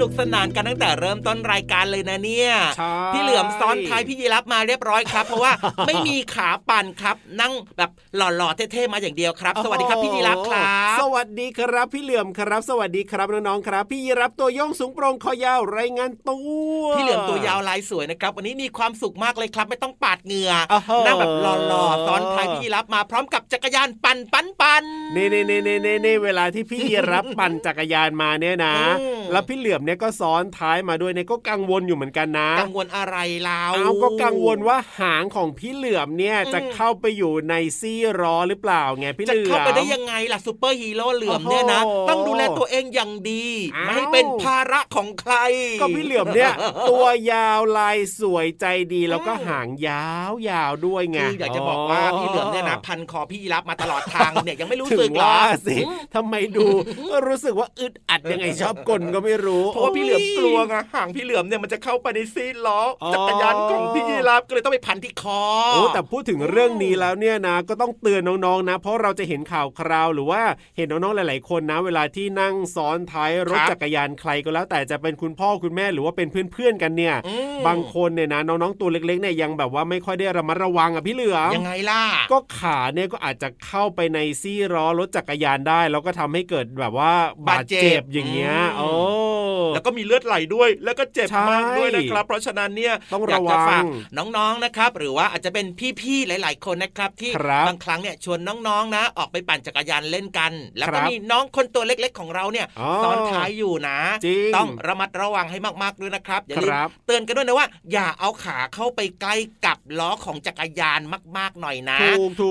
นุกสนานกันตั้งแต่เริ่มต้นรายการเลยนะเนี่ยพี่เหลือมซ้อนท้ายพี่ยีรับมาเรียบร้อยครับ เพราะว่าไม่มีขาปั่นครับ นั่งแบบหล่อๆเท่ๆมาอย่างเดียวครับ สวัสดีครับพี่ยีรับครับ สวัสดีครับพี่เหลือมครับ สวัสดีครับน้องๆครับ พี่ยีรับตัวโยงสูงโปร่งคอยาวรายงานตัวพี่เหลือมตัวยาวลายสวยนะครับ วันนี้มีความสุขมากเลยครับ ไม่ต้องปาดเหงื่อนั่งแบบหล่อๆซ้อนท้ายพี่ยีรับมาพร้อมกับจักรยานปั่นปั่นปั่นนี่นี่นี่นี่นี่เวลาที่พี่ยีรับปั่นจักรยานมาเนี่ยนะแล้วพี่เหลือมเนี่ยก็ซ้อนท้ายมาด้วยเนี่ยก็กังวลอยู่เหมือนกันนะ กังวลอะไรเราเอาก็กังวลว่าหางของพี่เหลือมเนี่ยจะเข้าไปอยู่ในซี่ล้อหรือเปล่าไงพี่เหลือมจะเข้าไปได้ยังไงล่ะซูเปอร์ฮีโร่เหลือมเนี่ยนะต้องดูแลตัวเองอย่างดีไม่ให้เป็นภาระของใคร ก็พี่เหลือมเนี่ย ตัวยาวลายสวยใจดีแล้วก็หางยาวยาวด้วยไงคืออยากจะบอกว่าพี่เหลือมเนี่ยนะพันคอพี่รับมาตลอดทางเนี่ยยังไม่รู้สึกหรอสิทำไมดูรู้สึกว่าอึดอัดยังไงชอบกลก็ไม่รู้เพราะว่าพี่เหลือมกลัวไงหางพี่เหลือมเนี่ยมันจะเข้าไปในซีล้อจักรยานของพี่ยีราฟก็เลยต้องไปพันที่คอโอ้แต่พูดถึงเรื่องนี้แล้วเนี่ยนะ ก็ต้องเตือนน้องๆนะ เพราะเราจะเห็นข่าวคราวหรือว่าเห็นน้องๆหลาย ๆ คนนะ เวลาที่นั่งซ้อนท้ายรถจักรยานใครก็แล้ว แต่จะเป็นคุณพ่อคุณแม่หรือว่าเป็นเพื่อนๆกันเนี่ย บางคนเนี่ยนะน้องๆตัวเล็กๆเนี่ยยังแบบว่าไม่ค่อยได้ระมัดระวังอะพี่เหลือมยังไงล่ะก็ขาเนี่ยก็อาจจะเข้าไปในซี่ล้อรถจักรยานได้ แล้วก็ทำให้เกิดแบบว่าบาดเจ็บอย่างเงี้ยโอ้แล้วก็มีเลือดไหลด้วย แล้วก็เจ็บมากด้วยนะครับ เพราะฉะนั้นเนี่ยต้องระวังน้องๆนะครับ หรือว่าอาจจะเป็นพี่ๆหลาย ๆ คนนะครับ ที่บางครั้งเนี่ยชวนน้องๆนะ ออกไปปั่นจักรยานเล่นกัน แล้วก็มีน้องคนตัวเล็กๆของเราเนี่ยซ้อนท้ายอยู่นะ ต้องระมัดระวังให้มากๆด้วยนะครับอย่าลืมเตือนกันด้วยนะว่า อย่าเอาขาเข้าไปใกล้กับล้อของจักรยานมาก ๆหน่อยนะ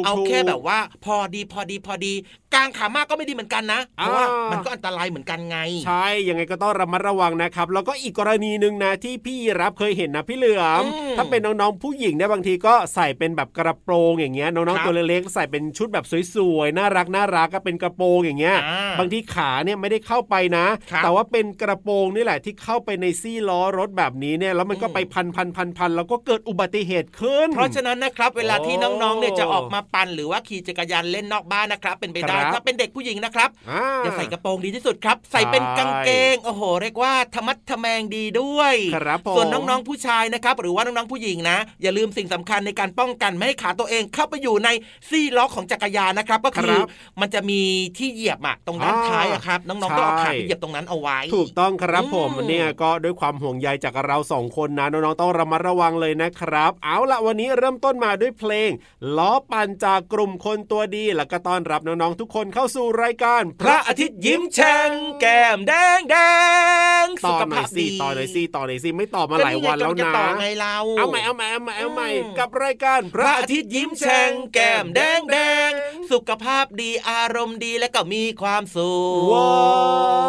เอาแค่แบบว่าพอดีพอดีพอดี กลางขามากก็ไม่ดีเหมือนกันนะเพราะว่ามันก็อันตรายเหมือนกันไง ใช่ยังไงก็ต้องระมัดระวังนะครับ แล้วก็อีกกรณีหนึ่งนะที่พี่รับเคยเห็นนะพี่เหลือมถ้าเป็นน้องๆผู้หญิงเนี่ยบางทีก็ใส่เป็นแบบกระโปรงอย่างเงี้ยน้องๆตัวเล็กๆใส่เป็นชุดแบบสวยๆน่ารักน่ารักก็เป็นกระโปรงอย่างเงี้ย บางทีขาเนี่ยไม่ได้เข้าไปนะ แต่ว่าเป็นกระโปรงนี่แหละที่เข้าไปในซี่ล้อรถแบบนี้เนี่ยแล้วมันก็ไปพันพันพันพันแล้วก็เกิดอุบัติเหตุขึ้น เพราะฉะนั้นนะครับ เวลาที่น้องๆเนี่ยจะออกมาปั่นหรือว่าขี่จักรยานเล่นนอกบ้านนะครับ เป็นไปได้ถ้าเป็นเด็กผู้หญิงนะครับอย่าใส่กระโปรงดีที่สุดครับ ใส่เป็นกางเกงโอ้โห เรียกว่าธรรมัดทแมงดีด้วยส่วนน้องๆผู้ชายนะครับ หรือว่าน้องๆผู้หญิงนะ อย่าลืมสิ่งสำคัญในการป้องกันไม่ให้ขาตัวเองเข้าไปอยู่ในซี่ล้อของจักรยานนะครับ ก็คือมันจะมีที่เหยียบอะตรงด้านท้ายอะครับน้องๆต้องเอาขาไปเหยียบตรงนั้นเอาไว้ ถูกต้องครับผมเนี่ยก็ด้วยความห่วงใยจากเราสองคนนะน้องๆต้องระมัดระวังเลยนะครับ เอาละวันนี้เริ่มต้นมาด้วยเพลงล้อปั่นจากกลุ่มคนตัวดีแล้วก็ต้อนรับน้องๆทุกคนเข้าสู่รายการ พระอาทิตย์ยิ้มแฉ่งแก้มแดงแดงต่อหน่อยสิต่อหน่อยสิต่อหน่อยสิไม่ต่อมาหลายวันแล้วนะต่อไงเราเอาใหม่เอาใหม่เอาใหม่เอาใหม่กับรายการ พระอาทิตย์ยิ้มแฉ่งแก้มแดงแดงสุขภาพดีอารมณ์ดีและก็มีความสุขว้า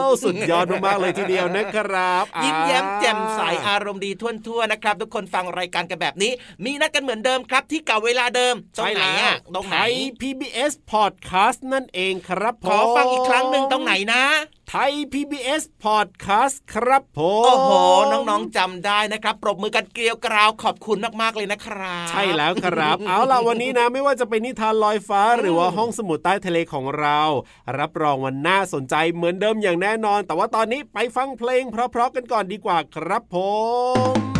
วสุดยอดมากเลยทีเดียวนะครับยิ้มแย้มแจ่มใสอารมณ์ดีทั่วๆนะครับ ทุกคนฟังรายการกันแบบนี้ มีนัดกันเหมือนเดิมครับที่เก่าเวลาเดิมตรงไหนอะตรงไหน PBS Podcast นั่นเองครับขอฟังอีกครั้งหนึ่งตรงไหนนะไทย PBS Podcast ครับผม โอ้โห น้องๆจำได้นะครับ ปรบมือกันเกลียวกราวขอบคุณมากๆเลยนะครับ ใช่แล้วครับ เอาล่ะวันนี้นะ ไม่ว่าจะเป็นนิทานลอยฟ้า หรือว่าห้องสมุดใต้ทะเลของเรา รับรองวันน่าสนใจเหมือนเดิมอย่างแน่นอน แต่ว่าตอนนี้ไปฟังเพลงเพราะๆกันก่อนดีกว่าครับผม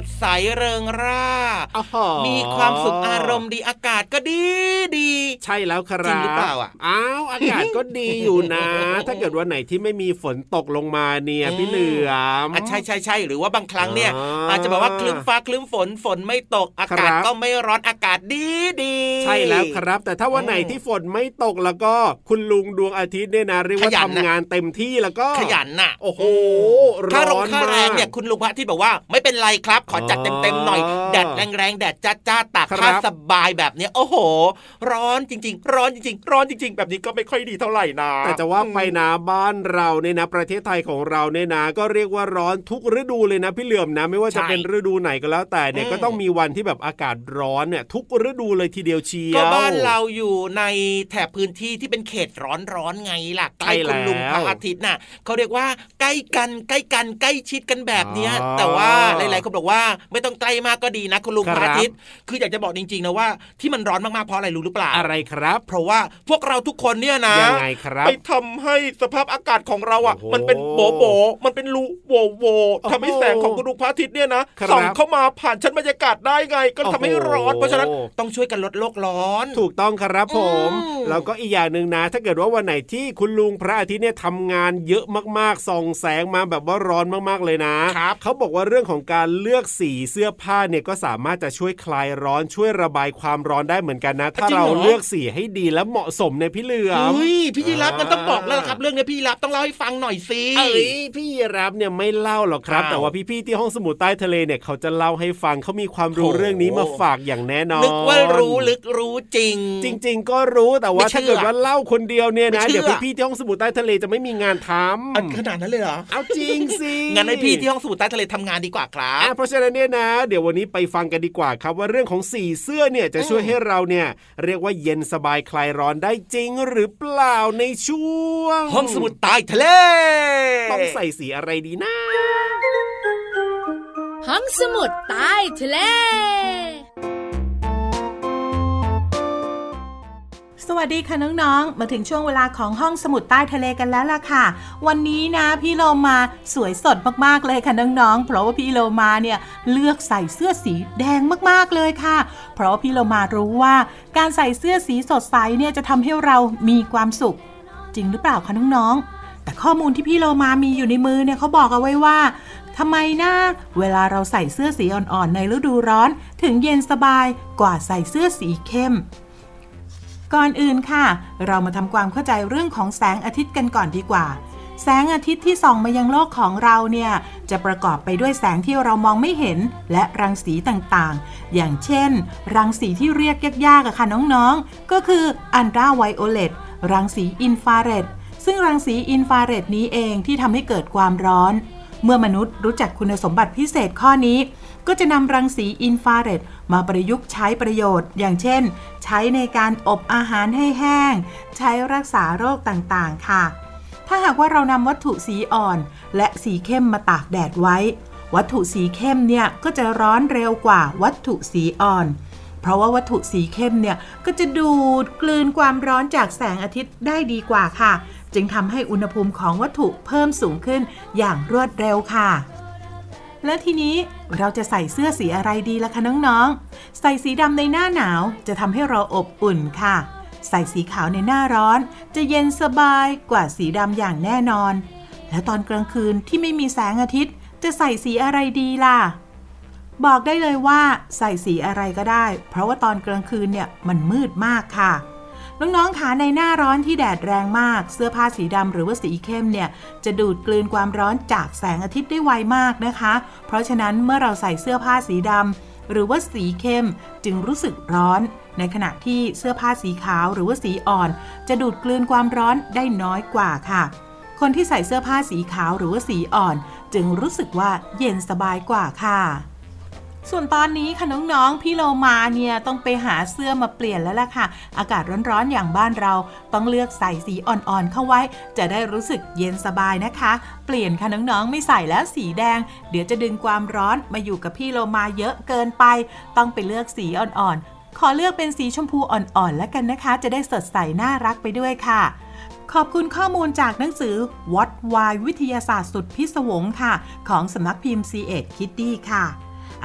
ดใสเริงร่า มีความสุขอารมณ์ดีอากาศก็ดีดี ใช่แล้วครับจริงหรือเปล่าอะอ้าวอากาศก็ดีอยู่นะ ถ้าเกิดวันไหนที่ไม่มีฝนตกลงมาเนี่ยอืมพี่เหลือมอะใช่ใช่ใช่หรือว่าบางครั้งเนี่ยอ่าอาจจะแบบว่าคลึ้มฟ้าคลึ้มฝนฝนไม่ตกอากาศครับก็ไม่ร้อนอากาศดีดีใช่แล้วครับ แต่ถ้าวันไหนอืมที่ฝนไม่ตกแล้วก็คุณลุงดวงอาทิตย์เนี่ยนะเรียกว่าขยันทำนะงานเต็มที่แล้วก็ขยันน่ะ โอ้โหค่ารงร้อนค่าแรงมากเนี่ยคุณลุงพระอาที่บอกว่าไม่เป็นไรครับ ขอจัดอ๋อเต็มๆหน่อยแดดแรงๆแดดจ้าจ้าๆตากครับผ้าสบายแบบเนี้ยโอ้โห ร้อนจริง ๆ ร้อนจริง ๆ ร้อนจริง ๆ แบบนี้ก็ไม่ค่อยดีเท่าไหร่นะแต่จะว่าไปนะบ้านเราเนี่ยนะ ประเทศไทยของเราเนี่ยนะ ก็เรียกว่าร้อนทุกฤดูเลยนะพี่เหลื่อมนะ ไม่ว่าจะใช่เป็นฤดูไหนก็แล้วแต่เนี่ยอืมก็ต้องมีวันที่แบบอากาศร้อนเนี่ยทุกฤดูเลยทีเดียวเชียวก็บ้านเราอยู่ในแถบพื้นที่ที่เป็นเขตร้อนๆไงล่ะใกล้ใช่แล้วคุณลุงพระอาทิตย์น่ะเขาเรียกว่าใกล้กันใกล้กันใกล้ชิดกันแบบเนี้ยอ๋อแต่ว่าหลายๆคนบอกว่าไม่ต้องใกล้มากก็ดีนะคุณลุงครับพระอาทิตย์คืออยากจะบอกจริงๆนะว่าที่มันร้อนมากๆเพราะอะไรรู้หรือเปล่าอะไรครับ เพราะว่าพวกเราทุกคนเนี่ยนะยังไงครับไปทำให้สภาพอากาศของเราอะโอ้โหมันเป็นโบโบมันเป็นรูโวโวโอ้โหทำให้แสงของกระดูกพระอาทิตย์เนี่ยนะครับส่องเข้ามาผ่านชั้นบรรยากาศได้ไง ก็ทำให้ร้อนโอ้โหเพราะฉะนั้นต้องช่วยกันลดโลกร้อน ถูกต้องครับผมอืมแล้วก็อีกอย่างหนึ่งนะ ถ้าเกิดว่าวันไหนที่คุณลุงพระอาทิตย์เนี่ยทำงานเยอะมากๆส่องแสงมาแบบว่าร้อนมากๆเลยนะครับเขาบอกว่าเรื่องของการเลือกสีเสื้อผ้าเนี่ยก็สามารถจะช่วยคลายร้อนช่วยระบายความร้อนได้เหมือนกันนะ ถ้าจริงเหรเราอเลือกสีให้ดีและเหมาะสมในยพี่เหลือมเฮ้ยพี่ยีรับอ่ามันต้องบอกแล้วล่ะครับ เรื่องนี้พี่ยีรับต้องเล่าให้ฟังหน่อยสิเอ้ยพี่รับเนี่ยไม่เล่าหรอกครับอ้าวแต่ว่าพี่ๆที่ห้องสมุดใต้ทะเลเนี่ยเขาจะเล่าให้ฟังเขามีความรู้โอ้เรื่องนี้มาฝากอย่างแน่นอนนึกว่ารู้ลึกรู้จริง จริง ๆ ก็รู้แต่ว่าไม่เชื่อถ้าเกิดว่าเล่าคนเดียวเนี่ยนะไม่เชื่อเดี๋ยวพี่ๆที่ห้องสมุดใต้ทะเลจะไม่มีงานทอันำขนาดนั้นเลยเหรอเอาจริงสิงั้นให้พี่ที่ห้องสมุดใต้ทะเลทำงานดีกว่าครัอะบเพราะฉะนั้นเนี่ยนะ เดี๋ยววันนี้ไปฟังกันดีกว่าครับว่าเรื่องของสีเสื้อเนี่ยจะช่วยอืมให้เราเนี่ยเรียกว่าเย็นสบายคลายร้อนได้จริงหรือเปล่าในช่วง ห้องสมุดใต้ทะเล ต้องใส่สีอะไรดีนะ ห้องสมุดใต้ทะเล สวัสดีค่ะน้องๆ มาถึงช่วงเวลาของห้องสมุดใต้ทะเลกันแล้วล่ะค่ะ วันนี้นะพี่โลมาสวยสดมากๆเลยค่ะน้องๆ เพราะว่าพี่โลมาเนี่ยเลือกใส่เสื้อสีแดงมากๆเลยค่ะ เพราะพี่โลมารู้ว่าการใส่เสื้อสีสดใสเนี่ยจะทำให้เรามีความสุข จริงหรือเปล่าคะน้องๆ แต่ข้อมูลที่พี่โลมามีอยู่ในมือเนี่ยเขาบอกเอาไว้ว่าทำไมนะเวลาเราใส่เสื้อสีอ่อนๆในฤดูร้อน ถึงเย็นสบายกว่าใส่เสื้อสีเข้ม ก่อนอื่นค่ะ เรามาทำความเข้าใจเรื่องของแสงอาทิตย์กันก่อนดีกว่า แสงอาทิตย์ที่ส่องมายังโลกของเราเนี่ย จะประกอบไปด้วยแสงที่เรามองไม่เห็น และรังสีต่างๆ อย่างเช่น รังสีที่เรียกยากๆอะค่ะน้องๆ ก็คืออันตราไวโอเลตรังสีอินฟราเรดซึ่งรังสีอินฟราเรดนี้เองที่ทำให้เกิดความร้อน เมื่อมนุษย์รู้จักคุณสมบัติพิเศษข้อนี้ ก็จะนำรังสีอินฟราเรดมาประยุกต์ใช้ประโยชน์ อย่างเช่น ใช้ในการอบอาหารให้แห้ง ใช้รักษาโรคต่างๆ ค่ะ ถ้าหากว่าเรานำวัตถุสีอ่อนและสีเข้มมาตากแดดไว้ วัตถุสีเข้มเนี่ยก็จะร้อนเร็วกว่าวัตถุสีอ่อน เพราะว่าวัตถุสีเข้มเนี่ยก็จะดูดกลืนความร้อนจากแสงอาทิตย์ได้ดีกว่าค่ะ จึงทำให้อุณหภูมิของวัตถุเพิ่มสูงขึ้นอย่างรวดเร็วค่ะ และทีนี้เราจะใส่เสื้อสีอะไรดีล่ะคะน้องๆ ใส่สีดำในหน้าหนาวจะทำให้เราอบอุ่นค่ะ ใส่สีขาวในหน้าร้อน จะเย็นสบายกว่าสีดำอย่างแน่นอน แล้วตอนกลางคืนที่ไม่มีแสงอาทิตย์ จะใส่สีอะไรดีล่ะ บอกได้เลยว่า ใส่สีอะไรก็ได้ เพราะว่าตอนกลางคืนเนี่ยมันมืดมากค่ะ น้องๆคะในหน้าร้อนที่แดดแรงมาก เสื้อผ้าสีดำหรือว่าสีเข้มเนี่ยจะดูดกลืนความร้อนจากแสงอาทิตย์ได้ไวมากนะคะ เพราะฉะนั้นเมื่อเราใส่เสื้อผ้าสีดำหรือว่าสีเข้มจึงรู้สึกร้อน ในขณะที่เสื้อผ้าสีขาวหรือว่าสีอ่อน จะดูดกลืนความร้อนได้น้อยกว่าค่ะ คนที่ใส่เสื้อผ้าสีขาวหรือว่าสีอ่อน จึงรู้สึกว่าเย็นสบายกว่าค่ะ ส่วนตอนนี้ค่ะน้องๆ พี่โลมาเนี่ยต้องไปหาเสื้อมาเปลี่ยนแล้วล่ะค่ะ อากาศร้อนๆอย่างบ้านเราต้องเลือกใส่สีอ่อนๆเข้าไว้ จะได้รู้สึกเย็นสบายนะคะ เปลี่ยนค่ะน้องๆไม่ใส่แล้วสีแดง เดี๋ยวจะดึงความร้อนมาอยู่กับพี่โลมาเยอะเกินไป ต้องไปเลือกสีอ่อนๆ ขอเลือกเป็นสีชมพูอ่อนๆแล้วกันนะคะ จะได้สดใสน่ารักไปด้วยค่ะขอบคุณข้อมูลจากหนังสือ What Why วิทยาศาสตร์สุดพิศวงค่ะ ของสำนักพิมพ์ c ีเอ็ดคิตตี้ค่ะ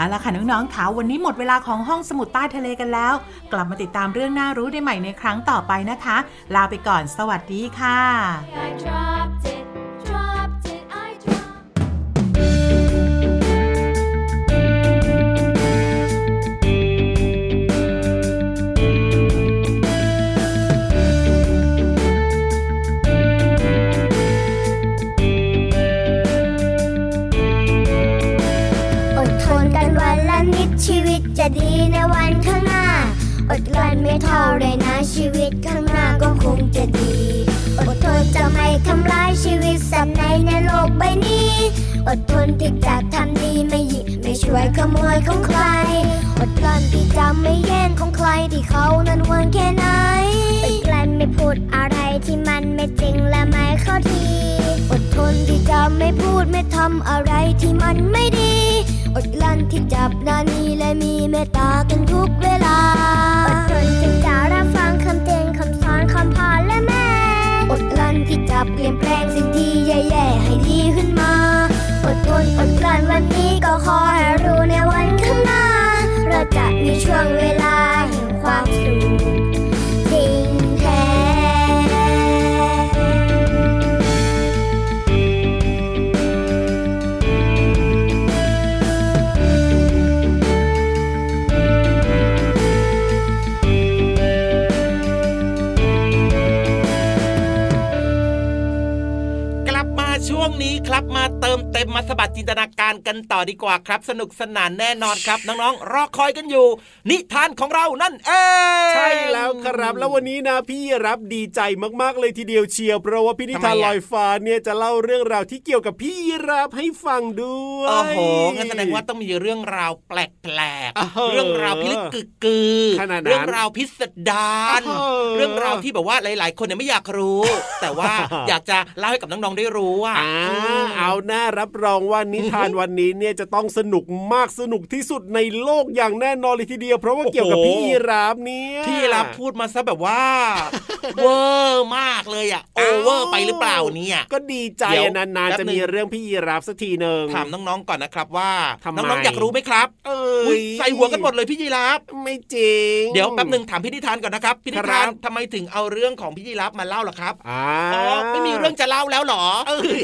เอาละค่ะน้องๆค่ะวันนี้หมดเวลาของห้องสมุดใต้ทะเลกันแล้ว กลับมาติดตามเรื่องน่ารู้ได้ใหม่ในครั้งต่อไปนะคะ ลาไปก่อนสวัสดีค่ะ อดทนที่จะทำดีไม่หยิบไม่ช่วยขโมยของใคร อดกลั้นที่จะไม่แย่งของใครที่เขานั้นหวงแค่ไหน อดกลั้นไม่พูดอะไรที่มันไม่จริงและไม่เข้าที อดทนที่จะไม่พูดไม่ทำอะไรที่มันไม่ดี อดกลั้นที่จับนานีและมีเมตตากันทุกเว เติมเต็มมาสะบัดจินตนาการกันต่อดีกว่าครับ สนุกสนานแน่นอนครับ น้องๆ รอคอยกันอยู่ นิทานของเรานั่นเองใช่แล้วครับแล้ววันนี้นะพี่รับดีใจมากๆเลยทีเดียวเชียวเพราะว่าพี่นิทานลอยฟ้าเนี่ยจะเล่าเรื่องราวที่เกี่ยวกับพี่รับให้ฟังด้วยโอ้โหงั้นแสดงว่าต้องมีเรื่องราวแปลกอ่าๆเรื่องราวพิลึกกึกกือขนาดนั้นเรื่องราวพิสดารเออเรื่องราวที่แบบว่าหลาย ๆ คนเนี่ยไม่อยากรู้ แต่ว่าอยากจะเล่าให้กับน้องๆได้รู้ว่าอ่าเอาหน้ารับรองว่านิทานวันนี้เนี่ยจะต้องสนุกมากสนุกที่สุดในโลกอย่างแน่นอนเลยทีเดียว เพราะว่าเกี่ยวกับโอ้โหพี่ยีราฟเนี่ยพี่รับพูดมาซะแบบว่าเวอร์มากเลยอะโอเวอร์ไปหรือเปล่าเนี่ยก็ดีใจเดี๋ยวอะนานแป๊ๆบจะนึงมีเรื่องพี่ยีราฟสักทีหนึ่งถามน้องๆก่อนนะครับว่าทำไมน้องๆอยากรู้ไหมครับ เอ้อุ๊ยยใส่หัวกันหมดเลยพี่ยีรับไม่จริง เดี๋ยวแป๊บหนึ่งถามพี่นิทานก่อนนะครับพี่นิคทารันบทำไมถึงเอาเรื่องของพี่ยีรับมาเล่าล่ะครับอ่าอ๋อไม่มีเรื่องจะเล่าแล้วเหรอเอ้ย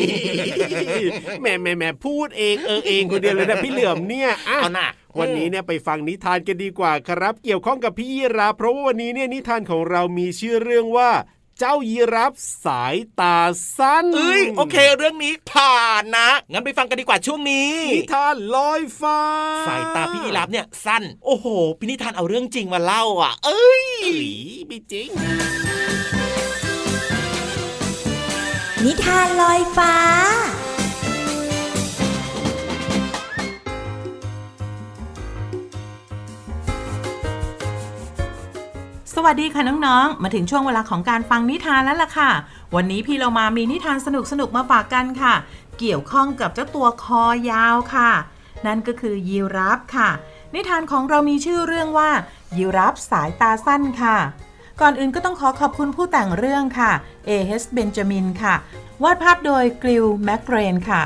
แหม่แหม่แหม่พูดเองเออเองคนเดียวเลยนะพี่เหลือมเนี่ยอะเอาหน่ะวันนี้เนี่ยไปฟังนิทานกันดีกว่าครับ เกี่ยวข้องกับพี่ยีราฟเพราะว่าวันนี้เนี่ยนิทานของเรามีชื่อเรื่องว่าเจ้ายีราฟสายตาสั้น เอ้ยโอเค เรื่องนี้ผ่านนะ งั้นไปฟังกันดีกว่าช่วงนี้นิทานลอยฟ้า สายตาพี่ยีรับเนี่ยสั้น โอ้โห พี่นิทานเอาเรื่องจริงมาเล่าอะ เอ้ยเอ้ยไม่จริง นิทานลอยฟ้า สวัสดีค่ะน้องๆ มาถึงช่วงเวลาของการฟังนิทานแล้วล่ะค่ะ วันนี้พี่เรามามีนิทานสนุกๆ มาฝากกันค่ะ เกี่ยวข้องกับเจ้าตัวคอยาวค่ะ นั่นก็คือยีราฟค่ะ นิทานของเรามีชื่อเรื่องว่ายีราฟสายตาสั้นค่ะ ก่อนอื่นก็ต้องขอขอบคุณผู้แต่งเรื่องค่ะ A.H. เบนจามินค่ะ วาดภาพโดยกริลแมกเรนค่ะ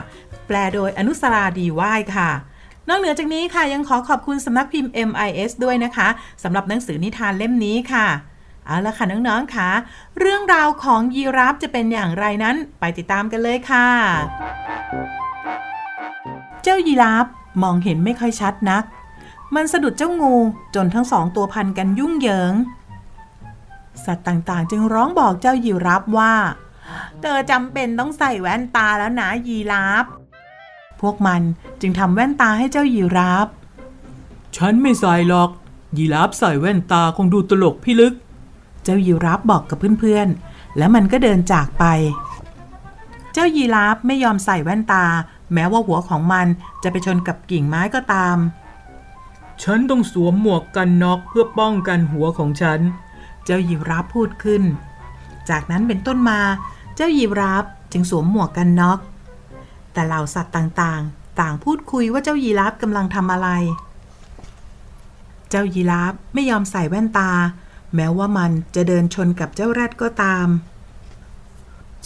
แปลโดยอนุสราดีว่ายค่ะ นอกเหนือจากนี้ค่ะยังขอขอบคุณสำนักพิมพ์ MIS ด้วยนะคะสำหรับหนังสือนิทานเล่มนี้ค่ะเอาละค่ะน้องๆค่ะ เรื่องราวของยีราฟจะเป็นอย่างไรนั้นไปติดตามกันเลยค่ะ เจ้ายีราฟมองเห็นไม่ค่อยชัดนัก มันสะดุดเจ้างูจนทั้งสองตัวพันกันยุ่งเหยิง สัตว์ต่างๆ จึงร้องบอกเจ้ายีราฟว่า เธอจำเป็นต้องใส่แว่นตาแล้วนะยีราฟ พวกมันจึงทำแว่นตาให้เจ้ายีราฟ ฉันไม่ใส่หรอก ยีราฟใส่แว่นตาคงดูตลกพี่ลึก เจ้ายีราฟบอกกับเพื่อนๆ แล้วมันก็เดินจากไป เจ้ายีราฟไม่ยอมใส่แว่นตา แม้ว่าหัวของมันจะไปชนกับกิ่งไม้ก็ตาม ฉันต้องสวมหมวกกันน็อกเพื่อป้องกันหัวของฉัน เจ้ายีราฟพูดขึ้น จากนั้นเป็นต้นมา เจ้ายีราฟจึงสวมหมวกกันน็อก แต่เหล่าสัตว์ต่างๆ ต่างพูดคุยว่าเจ้ายีราฟกำลังทำอะไร เจ้ายีราฟไม่ยอมใส่แว่นตา แม้ว่ามันจะเดินชนกับเจ้าแรดก็ตาม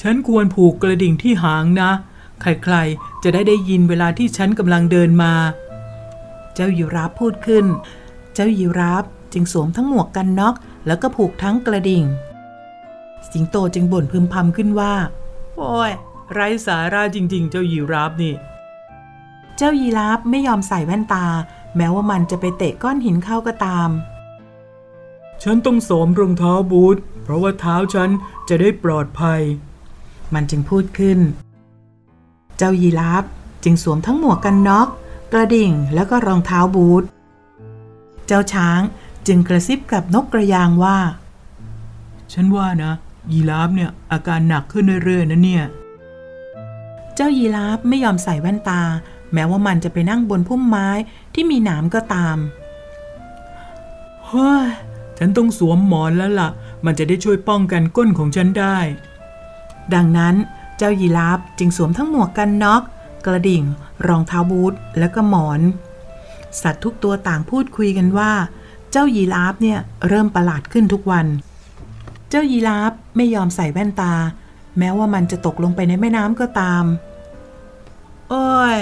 ฉันควรผูกกระดิ่งที่หางนะ ใครๆ จะได้ได้ยินเวลาที่ฉันกำลังเดินมา เจ้ายีราฟพูดขึ้น เจ้ายีราฟจึงสวมทั้งหมวกกันน็อก แล้วก็ผูกทั้งกระดิ่ง สิงโตจึงบ่นพึมพำขึ้นว่า โอ้ย ไร้สาระจริงๆ เจ้ายีราฟนี่ เจ้ายีราฟไม่ยอมใส่แว่นตา แม้ว่ามันจะไปเตะก้อนหินเข้าก็ตาม ฉันต้องสวมรองเท้าบูทเพราะว่าเท้าฉันจะได้ปลอดภัย มันจึงพูดขึ้น เจ้ายีราฟจึงสวมทั้งหมวกกันน็อก กระดิ่งแล้วก็รองเท้าบูท เจ้าช้างจึงกระซิบกับนกกระยางว่า ฉันว่านะ ยีราฟเนี่ยอาการหนักขึ้นเรื่อยๆนะเนี่ย เจ้ายีราฟไม่ยอมใส่แว่นตา แม้ว่ามันจะไปนั่งบนพุ่มไม้ที่มีหนามก็ตาม เฮ้ย ฉันต้องสวมหมอนแล้วล่ะ มันจะได้ช่วยป้องกันก้นของฉันได้ ดังนั้นเจ้ายีราฟจึงสวมทั้งหมวกกันน็อก กระดิ่ง รองเท้าบูทและก็หมอน สัตว์ทุกตัวต่างพูดคุยกันว่า เจ้ายีราฟเนี่ยเริ่มประหลาดขึ้นทุกวัน เจ้ายีราฟไม่ยอมใส่แว่นตา แม้ว่ามันจะตกลงไปในแม่น้ำก็ตาม โอ้ย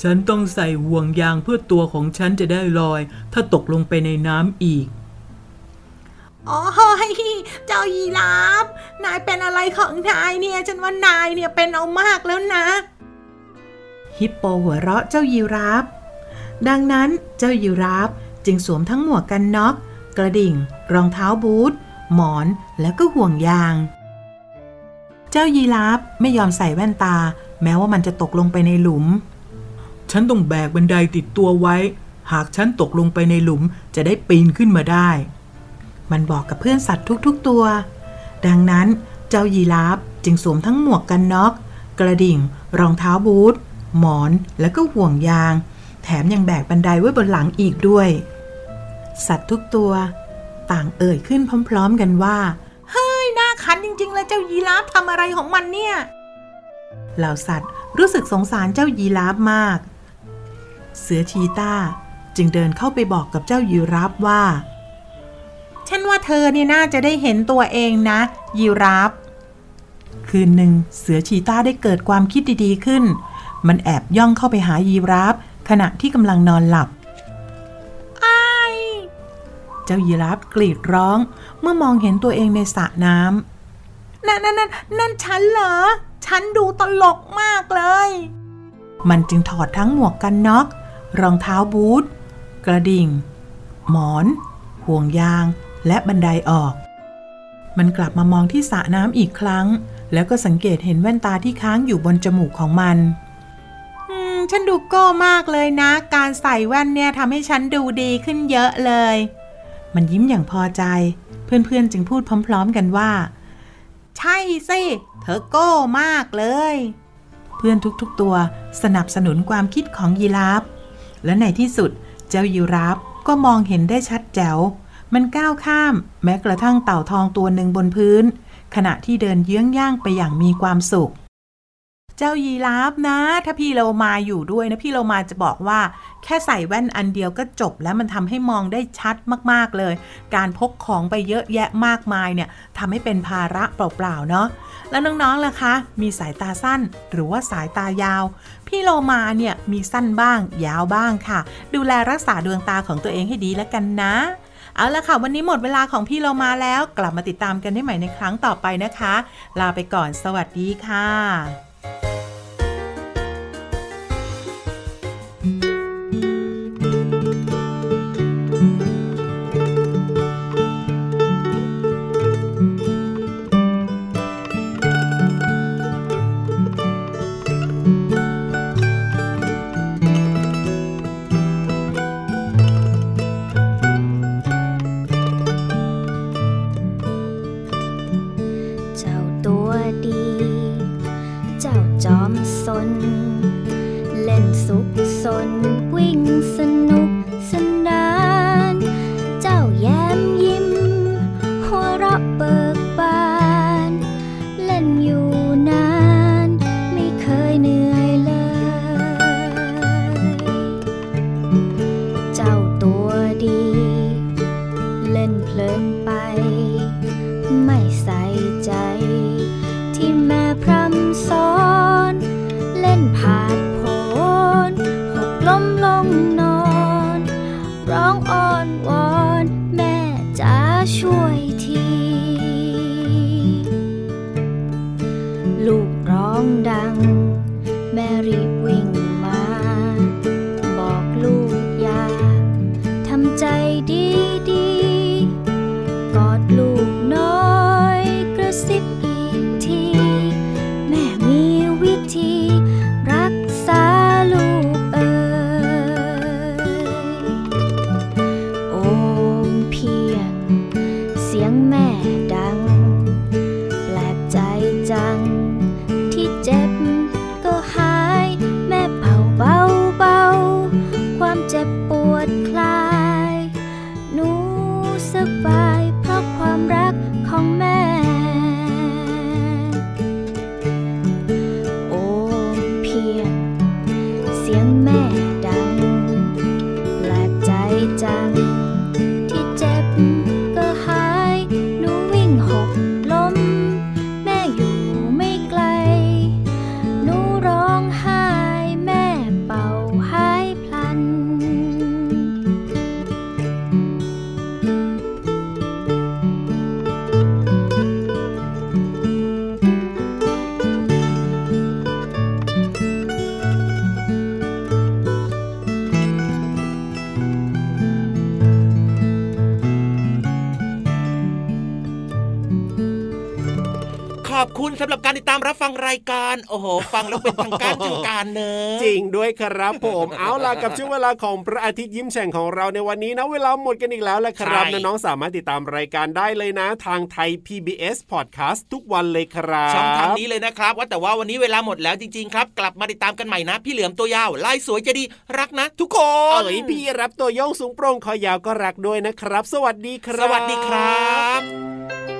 ฉันต้องใส่ห่วงยางเพื่อตัวของฉันจะได้ลอย ถ้าตกลงไปในน้ำอีกโอ้ยเจ้ายีราฟนายเป็นอะไรของนายเนี่ย ฉันว่านายเนี่ยเป็นเอามากแล้วนะ ฮิปโปหัวเราะเจ้ายีราฟดังนั้นเจ้ายีราฟจึงสวมทั้งหมวกกันน็อก กระดิ่ง รองเท้าบูท หมอนแล้วก็ห่วงยาง เจ้ายีราฟไม่ยอมใส่แว่นตา แม้ว่ามันจะตกลงไปในหลุม ฉันต้องแบกบันไดติดตัวไว้ หากฉันตกลงไปในหลุมจะได้ปีนขึ้นมาได้ มันบอกกับเพื่อนสัตว์ทุกๆตัว ดังนั้นเจ้ายีราฟจึงสวมทั้งหมวกกันน็อก กระดิ่ง รองเท้าบูท หมอน แล้วก็ห่วงยาง แถมยังแบกบันไดไว้บนหลังอีกด้วย สัตว์ทุกตัว ต่างเอ่ยขึ้นพร้อม ๆ กันว่า ริงๆเลยเจ้ายีราฟทำอะไรของมันเนี่ย เหล่าสัตว์รู้สึกสงสารเจ้ายีราฟมาก เสือชีตาจึงเดินเข้าไปบอกกับเจ้ายีราฟว่า ฉันว่าเธอเนี่ยน่าจะได้เห็นตัวเองนะ ยีราฟ คืนหนึ่งเสือชีตาได้เกิดความคิดดีๆขึ้น มันแอบย่องเข้าไปหายีราฟขณะที่กำลังนอนหลับไอเจ้ายีราฟกรีดร้องเมื่อมองเห็นตัวเองในสระน้ำ นั่นนั่นนั่นนั่นฉันเหรอ ฉันดูตลกมากเลย มันจึงถอดทั้งหมวกกันน็อก รองเท้าบูท กระดิ่ง หมอน ห่วงยาง และบันไดออก มันกลับมามองที่สระน้ำอีกครั้ง แล้วก็สังเกตเห็นแว่นตาที่ค้างอยู่บนจมูกของมันอืมฉันดูโก้มากเลยนะ การใส่แว่นเนี่ยทำให้ฉันดูดีขึ้นเยอะเลย มันยิ้มอย่างพอใจ เพื่อนๆจึงพูดพร้อม ๆ กันว่า ใช่สิ เธอโก้มากเลย เพื่อนทุกๆตัวสนับสนุนความคิดของยีราฟ และในที่สุดเจ้ายีราฟก็มองเห็นได้ชัดแจ๋ว มันก้าวข้ามแม้กระทั่งเต่าทองตัวหนึ่งบนพื้น ขณะที่เดินเยื้องย่างไปอย่างมีความสุข เจ้ายีราฟนะ ถ้าพี่เรามาอยู่ด้วยนะพี่เรามาจะบอกว่า แค่ใส่แว่นอันเดียวก็จบแล้วมันทำให้มองได้ชัดมากๆเลย การพกของไปเยอะแยะมากมายเนี่ยทำให้เป็นภาระเปล่าๆเนาะแล้วน้องๆล่ะคะ มีสายตาสั้นหรือว่าสายตายาว พี่โลมาเนี่ยมีสั้นบ้าง ยาวบ้างค่ะ ดูแลรักษาดวงตาของตัวเองให้ดีแล้วกันนะ เอาละค่ะ วันนี้หมดเวลาของพี่เรามาแล้ว กลับมาติดตามกันได้ใหม่ในครั้งต่อไปนะคะ ลาไปก่อนสวัสดีค่ะ อบคุณสำหรับการติดตามรับฟังรายการ โอ้โห ฟังแล้วเป็นทางการทางการเนอะจริงด้วยครับผม เอาล่ะกับช่วงเวลาของพระอาทิตย์ยิ้มแฉ่งของเราในวันนี้นะ เวลาหมดกันอีกแล้วแหละครับน้องๆสามารถติดตามรายการได้เลยนะ ทางไทย PBS Podcast ทุกวันเลยครับช่องทางนี้เลยนะครับ ว่าแต่ว่าวันนี้เวลาหมดแล้วจริงๆครับ กลับมาติดตามกันใหม่นะ พี่เหลือมตัวยาวลายสวยจะดีรักนะ ทุกคนเอ๋ยพี่รับตัวโยงสูงโปร่งคอยาวก็รักด้วยนะครับ สวัสดีครับ สวัสดีครับ